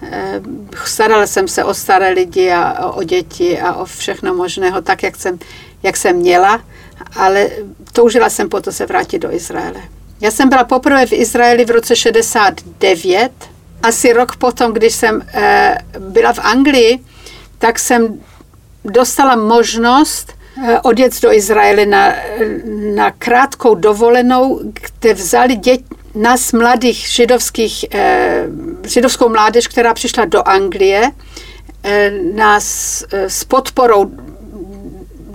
eh, starala jsem se o staré lidi a o děti a o všechno možného, tak, jak jsem, jak jsem měla, ale toužila jsem potom se vrátit do Izraele. Já jsem byla poprvé v Izraeli v roce 69 asi rok potom, když jsem eh, byla v Anglii, tak jsem dostala možnost eh, odjet do Izraele na, na krátkou dovolenou, kde vzali děti, nás mladých židovských, eh, židovskou mládež, která přišla do Anglie, nás s podporou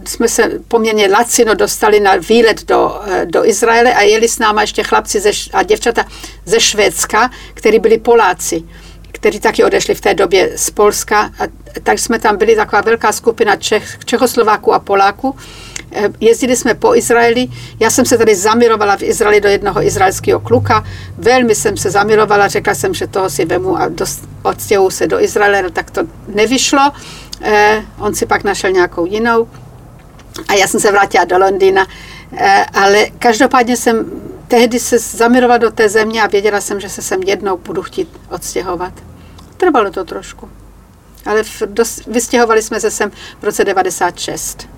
jsme se poměrně lacino dostali na výlet do, eh, do Izraele a jeli s náma ještě chlapci ze, a děvčata ze Švédska, kteří byli Poláci kteří taky odešli v té době z Polska. A tak jsme tam byli taková velká skupina Čech, Čechoslováků a Poláků. Eh, jezdili jsme po Izraeli. Já jsem se tady zamilovala v Izraeli do jednoho izraelského kluka. Velmi jsem se zamilovala, řekla jsem, že toho si vemu a odstěhu se do Izraele, no tak to nevyšlo. Eh, on si pak našel nějakou jinou a já jsem se vrátila do Londýna, eh, ale každopádně jsem tehdy se zamirovala do té země a věděla jsem, že se sem jednou budu chtít odstěhovat. Trvalo to trošku, ale vystěhovali jsme se sem v roce 96.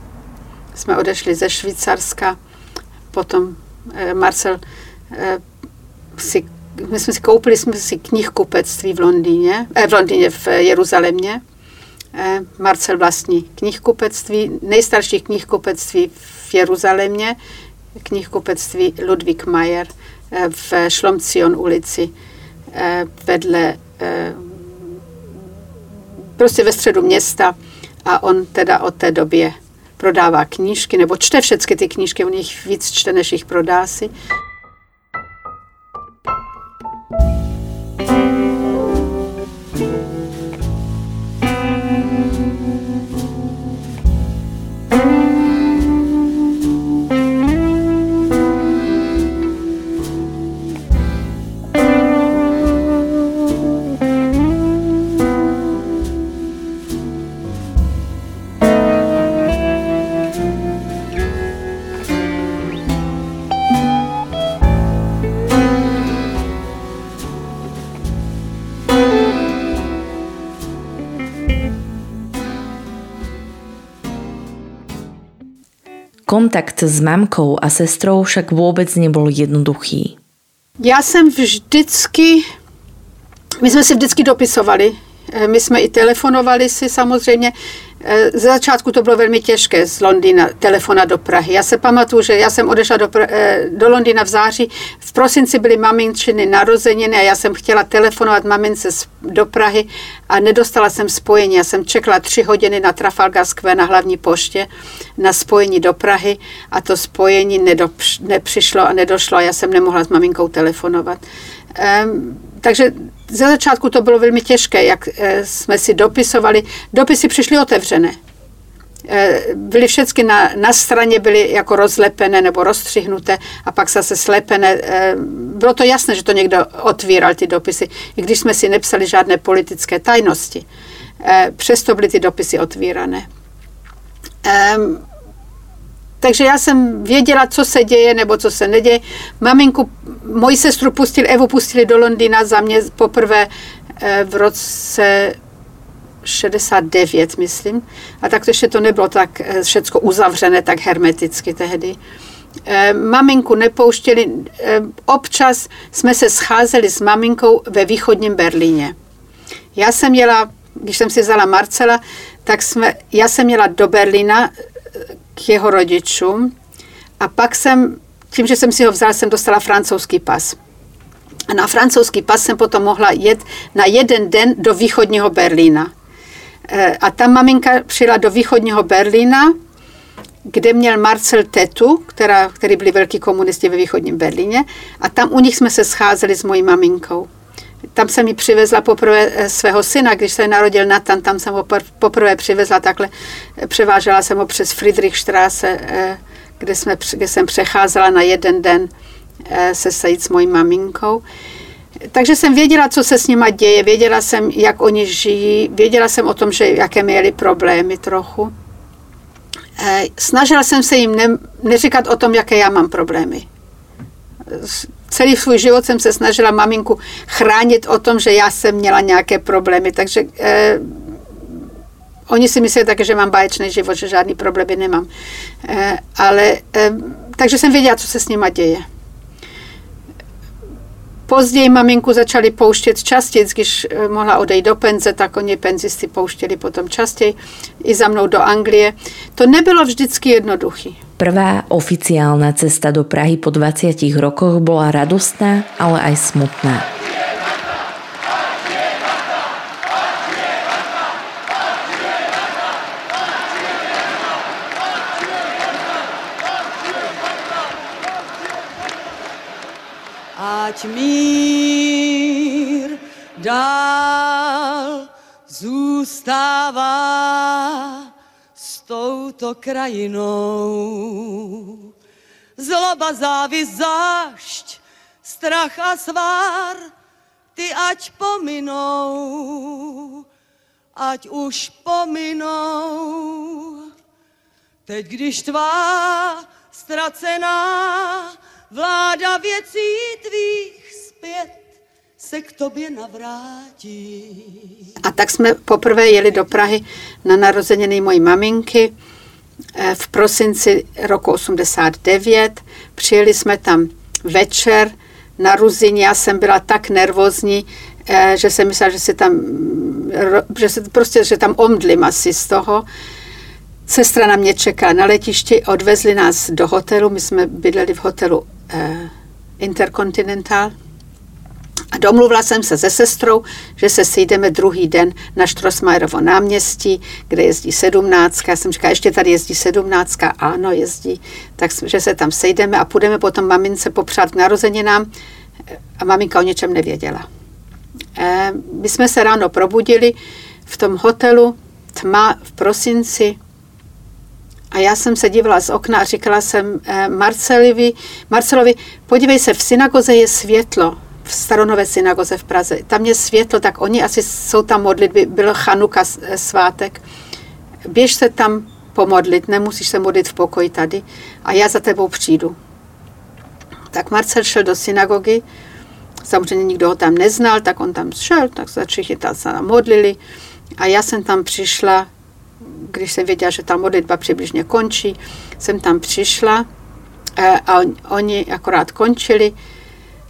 jsme odešli ze Švýcarska, potom eh, Marcel eh, si, my jsme si koupili jsme si knihkupectví v Londýně, eh, v Londýně, v Jeruzalémě. Eh, Marcel vlastní knihkupectví, nejstarší knihkupectví v Jeruzalémě, knihkupectví Ludwig Mayer eh, v Šlomcion ulici eh, vedle prostě ve středu města a on teda od té době prodává knížky, nebo čte všechny ty knížky, on jich víc čte, než jich prodá si. Kontakt s mamkou a sestrou však vůbec nebyl jednoduchý. Já jsem vždycky, my jsme si vždycky dopisovali, my jsme i telefonovali si samozřejmě, Eh, z začátku to bylo velmi těžké z Londýna telefona do Prahy. Já se pamatuju, že já jsem odešla do, eh, do Londýna v září, v prosinci byly maminčiny narozeniny a já jsem chtěla telefonovat mamince do Prahy a nedostala jsem spojení. Já jsem čekala tři hodiny na Trafalgar Square na hlavní poště na spojení do Prahy a to spojení nedopš, nepřišlo a nedošlo a já jsem nemohla s maminkou telefonovat. Um, takže ze začátku to bylo velmi těžké, jak eh, jsme si dopisovali. Dopisy přišly otevřené. Eh, byly všechny na, na straně, byly jako rozlepené nebo rozstřihnuté a pak zase slepené. Eh, bylo to jasné, že to někdo otvíral ty dopisy, i když jsme si nepsali žádné politické tajnosti. Přesto byly ty dopisy otvírané. Takže já jsem věděla, co se děje nebo co se neděje. Maminku, moji sestru pustili, Evu pustili do Londýna za mě poprvé eh, v roce 69, myslím. A tak to ještě to nebylo tak eh, všecko uzavřené, tak hermeticky tehdy. Eh, maminku nepouštěli. Občas jsme se scházeli s maminkou ve východním Berlíně. Já jsem jela, když jsem si vzala Marcela, tak jsme, já jsem jela do Berlína k jeho rodičům a pak jsem, tím, že jsem si ho vzala, jsem dostala francouzský pas. A na francouzský pas jsem potom mohla jet na jeden den do východního Berlína. E, a ta maminka přijela do východního Berlína, kde měl Marcel tetu, která, který byli velký komunisti ve východním Berlíně, a tam u nich jsme se scházeli s mojí maminkou. Tam jsem mi přivezla poprvé eh, svého syna, když se narodil Nathan, tam jsem ho poprvé přivezla takhle, eh, převážela jsem ho přes Friedrichstraße, eh, kde, jsme, kde jsem přecházela na jeden den se sejít s mojí maminkou. Takže jsem věděla, co se s nima děje, věděla jsem, jak oni žijí, věděla jsem o tom, že jaké měli problémy trochu. Snažila jsem se jim ne, neříkat o tom, jaké já mám problémy celý svůj život jsem se snažila maminku chránit o tom, že já jsem měla nějaké problémy, takže eh, oni si myslí také, že mám báječný život, že žádný problémy nemám. Eh, ale, eh, takže jsem věděla, co se s nima děje. Později maminku začali pouštět častěji, když eh, mohla odejít do penze, tak oni penzisty pouštěli potom častěji i za mnou do Anglie. To nebylo vždycky jednoduché. Prvá oficiálna cesta do Prahy po 20 rokoch bola radostná, ale aj smutná. Ať mír dál zůstává touto krajinou. Zloba, závis, zášť, strach a svár, ty ať pominou, ať už pominou. Teď, když tvá ztracená vláda věcí tvých zpět se k tobě navrátí. A tak jsme poprvé jeli do Prahy na narozeniny mojí maminky v prosinci roku 89. Přijeli jsme tam večer na Ruzin. Já jsem byla tak nervózní, že jsem myslela, že se tam, že se, prostě, že tam omdlím asi z toho. Sestra na mě čekala na letišti, odvezli nás do hotelu, my jsme bydleli v hotelu eh, Intercontinental. A domluvila jsem se se sestrou, že se sejdeme druhý den na Štrosmajerovo náměstí, kde jezdí sedmnáctka. Já jsem říkala, ještě tady jezdí sedmnáctka. Ano, jezdí. Tak, že se tam sejdeme a půjdeme potom mamince popřát k narozeninám. A maminka o něčem nevěděla. E, my jsme se ráno probudili v tom hotelu, tma v prosinci, a já jsem se dívala z okna a říkala jsem eh, Marcelovi, Marcelovi, podívej se, v synagoze je světlo, v staronové synagoze v Praze. Tam je světlo, tak oni asi jsou tam modlitby, byl Chanuka eh, svátek. Běž se tam pomodlit, nemusíš se modlit v pokoji tady a já za tebou přijdu. Tak Marcel šel do synagogy, samozřejmě nikdo ho tam neznal, tak on tam šel, tak se všichni tam se modlili a já jsem tam přišla když jsem věděla, že ta modlitba přibližně končí, jsem tam přišla eh, a oni akorát končili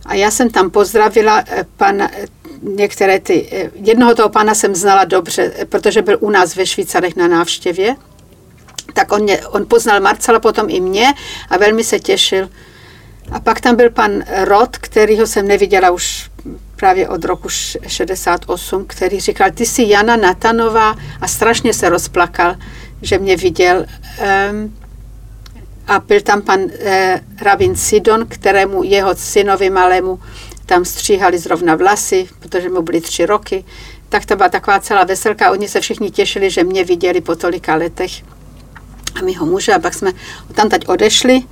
a já jsem tam pozdravila eh, pana, eh, některé ty, jednoho toho pana jsem znala dobře, protože byl u nás ve Švýcarech na návštěvě, tak on, mě, on poznal Marcela potom i mě a velmi se těšil. A pak tam byl pan Rod, kterýho jsem neviděla už právě od roku 68, který říkal, ty jsi Jana Natanová a strašně se rozplakal, že mě viděl. Um, a byl tam pan uh, Rabin Sidon, kterému jeho synovi malému tam stříhali zrovna vlasy, protože mu byly tři roky. Tak to byla taková celá veselka. Oni se všichni těšili, že mě viděli po tolika letech. A my ho muže, a pak jsme tam teď odešli.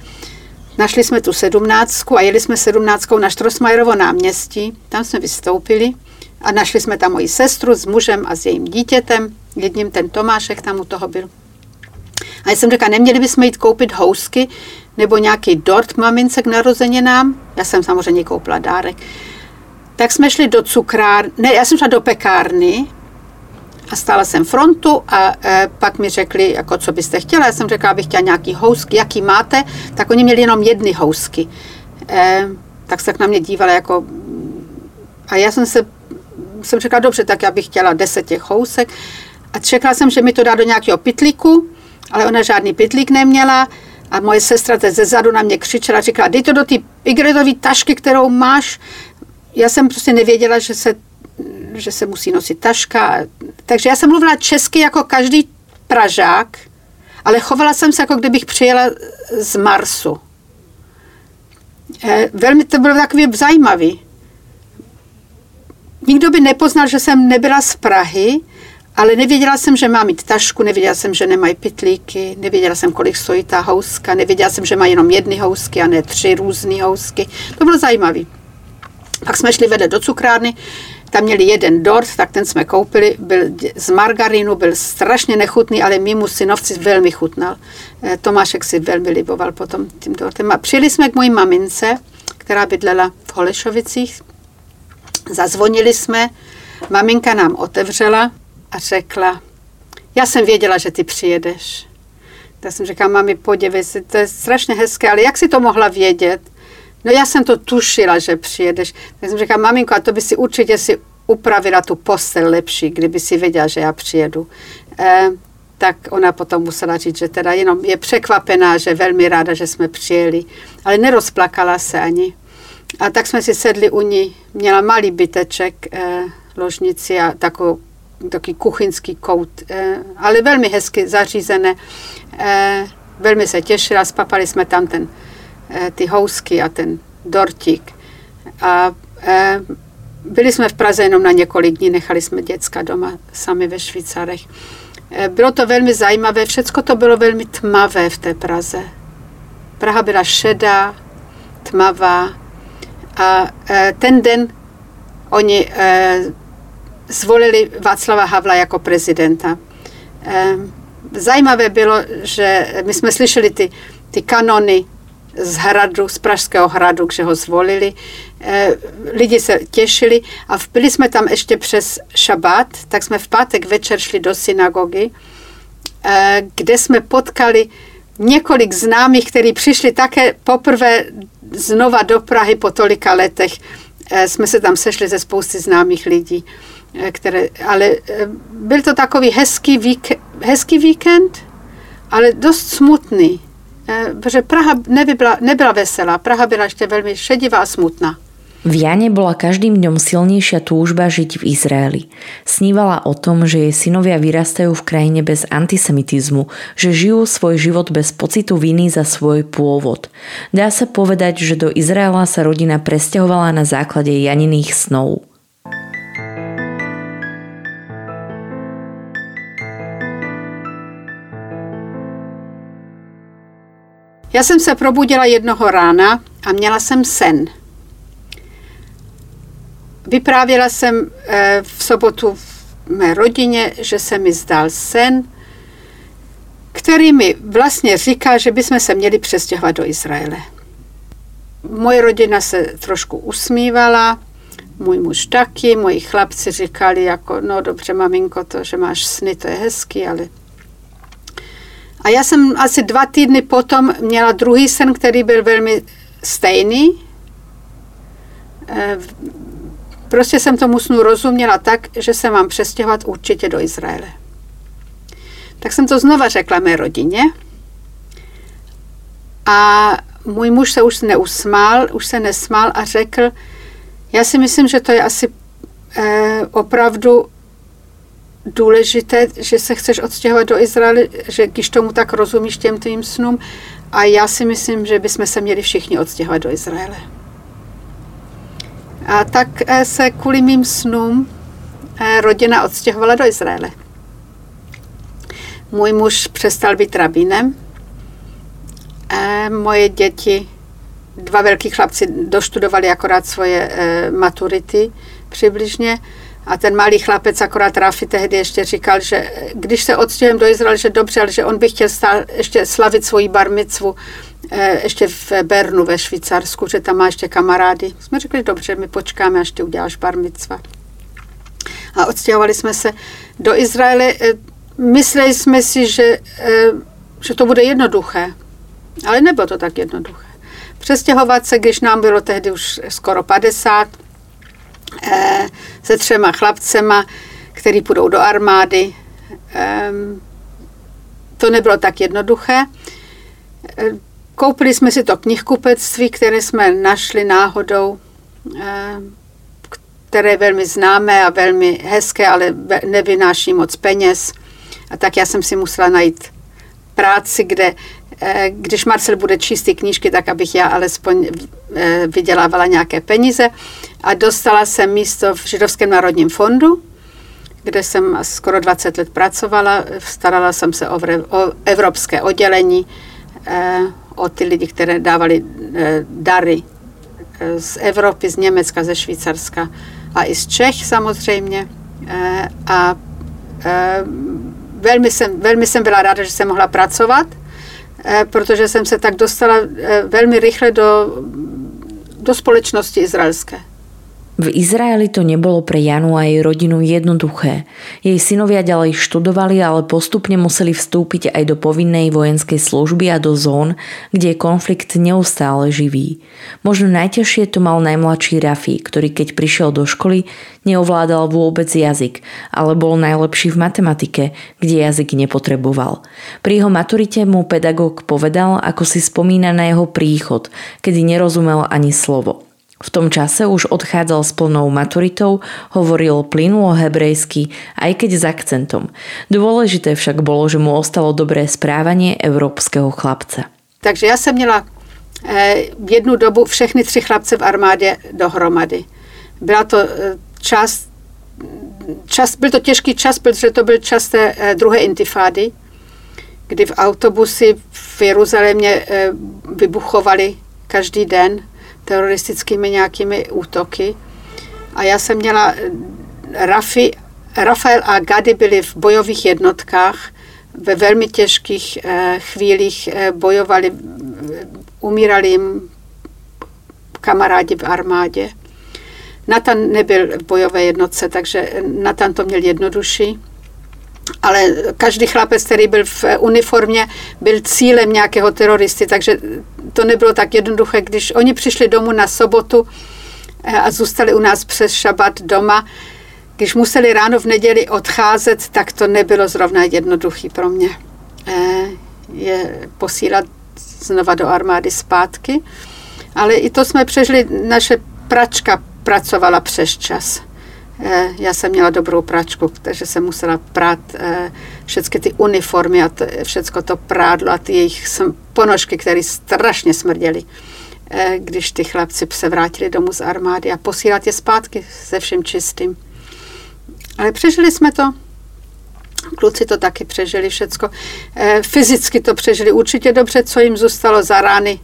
Našli jsme tu sedmnáctku a jeli jsme sedmnáctkou na Štrosmajerovo náměstí. Tam jsme vystoupili a našli jsme tam moji sestru s mužem a s jejím dítětem. Jedním ten Tomášek tam u toho byl. A já jsem řekla, neměli bychom jít koupit housky nebo nějaký dort mamince k narozeninám. Já jsem samozřejmě koupila dárek. Tak jsme šli do cukrárny, ne, já jsem šla do pekárny a stála jsem frontu a e, pak mi řekli, jako co byste chtěla. Já jsem řekla, abych chtěla nějaký housky, jaký máte. Tak oni měli jenom jedny housky. E, tak se k na mě dívali jako... A já jsem se jsem řekla, dobře, tak já bych chtěla deset těch housek. A čekala jsem, že mi to dá do nějakého pitlíku, ale ona žádný pitlík neměla. A moje sestra ze zadu na mě křičela, říkala, dej to do té igredové tašky, kterou máš. Já jsem prostě nevěděla, že se že se musí nosit taška. Takže já jsem mluvila česky jako každý Pražák, ale chovala jsem se, jako kdybych přijela z Marsu. Eh, velmi to bylo takový zajímavý. Nikdo by nepoznal, že jsem nebyla z Prahy, ale nevěděla jsem, že má mít tašku, nevěděla jsem, že nemají pitlíky, nevěděla jsem, kolik stojí ta houska, nevěděla jsem, že má jenom jedny housky a ne tři různé housky. To bylo zajímavé. Pak jsme šli vedle do cukrárny, tam měli jeden dort, tak ten jsme koupili, byl z margarínu, byl strašně nechutný, ale mýmu synovci velmi chutnal. Eh, Tomášek si velmi liboval potom tím dortem. A přijeli jsme k mojí mamince, která bydlela v Holešovicích. Zazvonili jsme, maminka nám otevřela a řekla, já jsem věděla, že ty přijedeš. Tak jsem řekla, mami, podívej si, to je strašně hezké, ale jak si to mohla vědět? No já jsem to tušila, že přijedeš. Tak jsem říkala, maminko, a to by si určitě si upravila tu postel lepší, kdyby si věděla, že já přijedu. E, tak ona potom musela říct, že teda jenom je překvapená, že velmi ráda, že jsme přijeli, ale nerozplakala se ani. A tak jsme si sedli u ní, měla malý byteček, e, ložnici a takovou, takový kuchyňský kout, e, ale velmi hezky zařízené. E, velmi se těšila, spapali jsme tam ten ty housky a ten dortík. A eh, byli jsme v Praze jenom na několik dní, nechali jsme děcka doma sami ve Švýcarech. Eh, bylo to velmi zajímavé, všecko to bylo velmi tmavé v té Praze. Praha byla šedá, tmavá a ten den oni zvolili Václava Havla jako prezidenta. Zajímavé bylo, že my jsme slyšeli ty, ty kanony z hradu, z Pražského hradu, že ho zvolili. Eh, lidi se těšili a byli jsme tam ještě přes šabát, tak jsme v pátek večer šli do synagogy kde jsme potkali několik známých, kteří přišli také poprvé znova do Prahy po tolika letech. Jsme se tam sešli ze spousty známých lidí. Které, ale byl to takový hezký, vík, hezký víkend, ale dost smutný. Protože Praha nebyla, nebyla veselá. Praha byla ještě velmi šedivá a smutná. V Jane bola každým dňom silnejšia túžba žiť v Izraeli. Snívala o tom, že jej synovia vyrastajú v krajine bez antisemitizmu, že žijú svoj život bez pocitu viny za svoj pôvod. Dá sa povedať, že do Izraela sa rodina presťahovala na základe Janiných snov. Já jsem se probudila jednoho rána a měla jsem sen – Vyprávěla jsem eh, v sobotu v mé rodině, že se mi zdal sen, který mi vlastně říká, že bychom se měli přestěhovat do Izraele. Moje rodina se trošku usmívala, můj muž taky, moji chlapci říkali jako, no dobře maminko, to, že máš sny, to je hezký, ale... A já jsem asi dva týdny potom měla druhý sen, který byl velmi stejný. Eh, Prostě jsem tomu snu rozuměla tak, že se mám přestěhovat určitě do Izraele. Tak jsem to znova řekla mé rodině a můj muž se už neusmál, už se nesmál a řekl, já si myslím, že to je asi eh, opravdu důležité, že se chceš odstěhovat do Izraele, že když tomu tak rozumíš těm tvým snům a já si myslím, že bychom se měli všichni odstěhovat do Izraele. A tak eh, se kvůli mým snům eh, rodina odstěhovala do Izraele. Můj muž přestal být rabínem. Eh, moje děti, dva velký chlapci, doštudovali akorát svoje maturity přibližně. A ten malý chlapec, akorát Rafi tehdy ještě říkal, že když se odstěhujeme do Izraele, že dobře, ale že on by chtěl stál, ještě slavit svoji barmicvu Eh, ještě v Bernu ve Švýcarsku, že tam má ještě kamarády. Jsme řekli, dobře, my počkáme, až ty uděláš bar mitzva. A odstěhovali jsme se do Izraele. Eh, mysleli jsme si, že, eh, že to bude jednoduché, ale nebylo to tak jednoduché. Přestěhovat se, když nám bylo tehdy už skoro 50, se třema chlapcema, který půjdou do armády. To nebylo tak jednoduché. Koupili jsme si to knihkupectví, které jsme našli náhodou, které je velmi známé a velmi hezké, ale nevynáší moc peněz. A tak já jsem si musela najít práci, kde, když Marcel bude číst ty knížky, tak abych já alespoň eh, vydělávala nějaké peníze. A dostala jsem místo v Židovském národním fondu, kde jsem skoro 20 let pracovala. Starala jsem se o, evropské oddělení o ty lidi, které dávali eh, dary eh, z Evropy, z Německa, ze Švýcarska a i z Čech samozřejmě. Eh, a velmi jsem, velmi jsem byla ráda, že jsem mohla pracovat, protože jsem se tak dostala velmi rychle do, do společnosti izraelské. V Izraeli to nebolo pre Janu a jej rodinu jednoduché. Jej synovia ďalej študovali, ale postupne museli vstúpiť aj do povinnej vojenskej služby a do zón, kde je konflikt neustále živý. Možno najťažšie to mal najmladší Rafi, ktorý keď prišiel do školy, neovládal vôbec jazyk, ale bol najlepší v matematike, kde jazyk nepotreboval. Pri jeho maturite mu pedagóg povedal, ako si spomína na jeho príchod, kedy nerozumel ani slovo. V tom čase už odchádzal s plnou maturitou, hovoril plynulo hebrejsky, aj keď s akcentom. Dôležité však bolo, že mu ostalo dobré správanie európskeho chlapce. Takže já jsem měla eh, jednu dobu všechny tři chlapce v armádě dohromady. Byla to eh, čas, čas, byl to těžký čas, protože to byl čas té eh, druhé intifády, kdy v autobusy v Jeruzalémě vybuchovali každý den teroristickými nějakými útoky. A já jsem měla, Rafi, Rafael a Gady byli v bojových jednotkách, ve velmi těžkých eh, chvílích eh, bojovali, umírali jim kamarádi v armádě. Natan nebyl v bojové jednotce, takže Natan to měl jednodušší. Ale každý chlapec, který byl v uniformě, byl cílem nějakého teroristy, takže to nebylo tak jednoduché. Když oni přišli domů na sobotu eh, a zůstali u nás přes šabat doma, když museli ráno v neděli odcházet, tak to nebylo zrovna jednoduchý pro mě. Eh, je posílat znova do armády zpátky. Ale i to jsme přežili, naše pračka pracovala přes čas. Eh, já jsem měla dobrou pračku, takže jsem musela prát eh, všechny ty uniformy a všechno to prádlo a ty jejich ponožky, které strašně smrděly, eh, když ty chlapci se vrátili domů z armády a posílat je zpátky se vším čistým. Ale přežili jsme to. Kluci to taky přežili všecko. Fyzicky to přežili určitě dobře, co jim zůstalo za rány,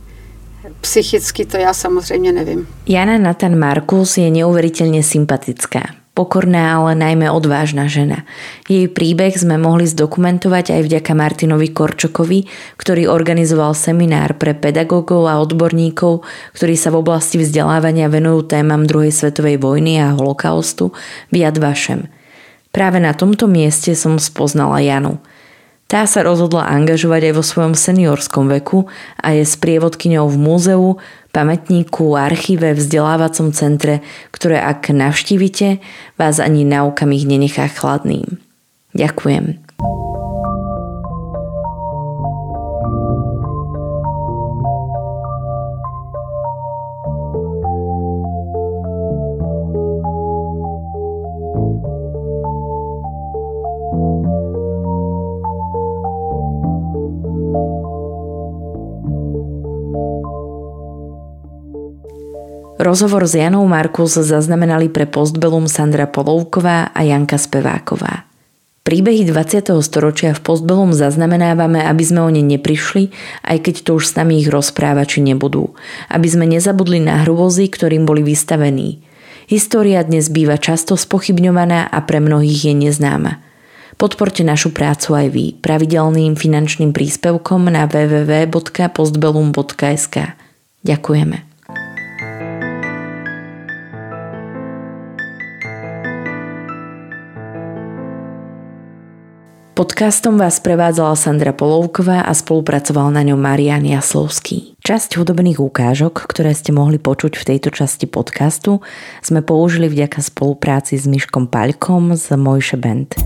psychicky to ja samozrejme neviem. Jana Nathan Markus je neuveriteľne sympatická. Pokorná, ale najmä odvážna žena. Jej príbeh sme mohli zdokumentovať aj vďaka Martinovi Korčokovi, ktorý organizoval seminár pre pedagógov a odborníkov, ktorí sa v oblasti vzdelávania venujú témam druhej svetovej vojny a holokaustu v Yad Vashem. Práve na tomto mieste som spoznala Janu – tá sa rozhodla angažovať aj vo svojom seniorskom veku a je sprievodkyňou v múzeu, pamätníku, archíve, vzdelávacom centre, ktoré ak navštívite, vás ani na okamih nenechá chladným. Ďakujem. Rozhovor s Janou Markus zaznamenali pre Postbelum Sandra Polovková a Janka Speváková. Príbehy 20. storočia v Postbelum zaznamenávame, aby sme o ne neprišli, aj keď to už s nami ich rozprávači nebudú. Aby sme nezabudli na hrôzy, ktorým boli vystavení. História dnes býva často spochybňovaná a pre mnohých je neznáma. Podporte našu prácu aj vy pravidelným finančným príspevkom na www.postbelum.sk. Ďakujeme. Podcastom vás prevádzala Sandra Polovková a spolupracoval na ňom Marian Jaslovský. Časť hudobných ukážok, ktoré ste mohli počuť v tejto časti podcastu, sme použili vďaka spolupráci s Myškom Paľkom z Mojše Band.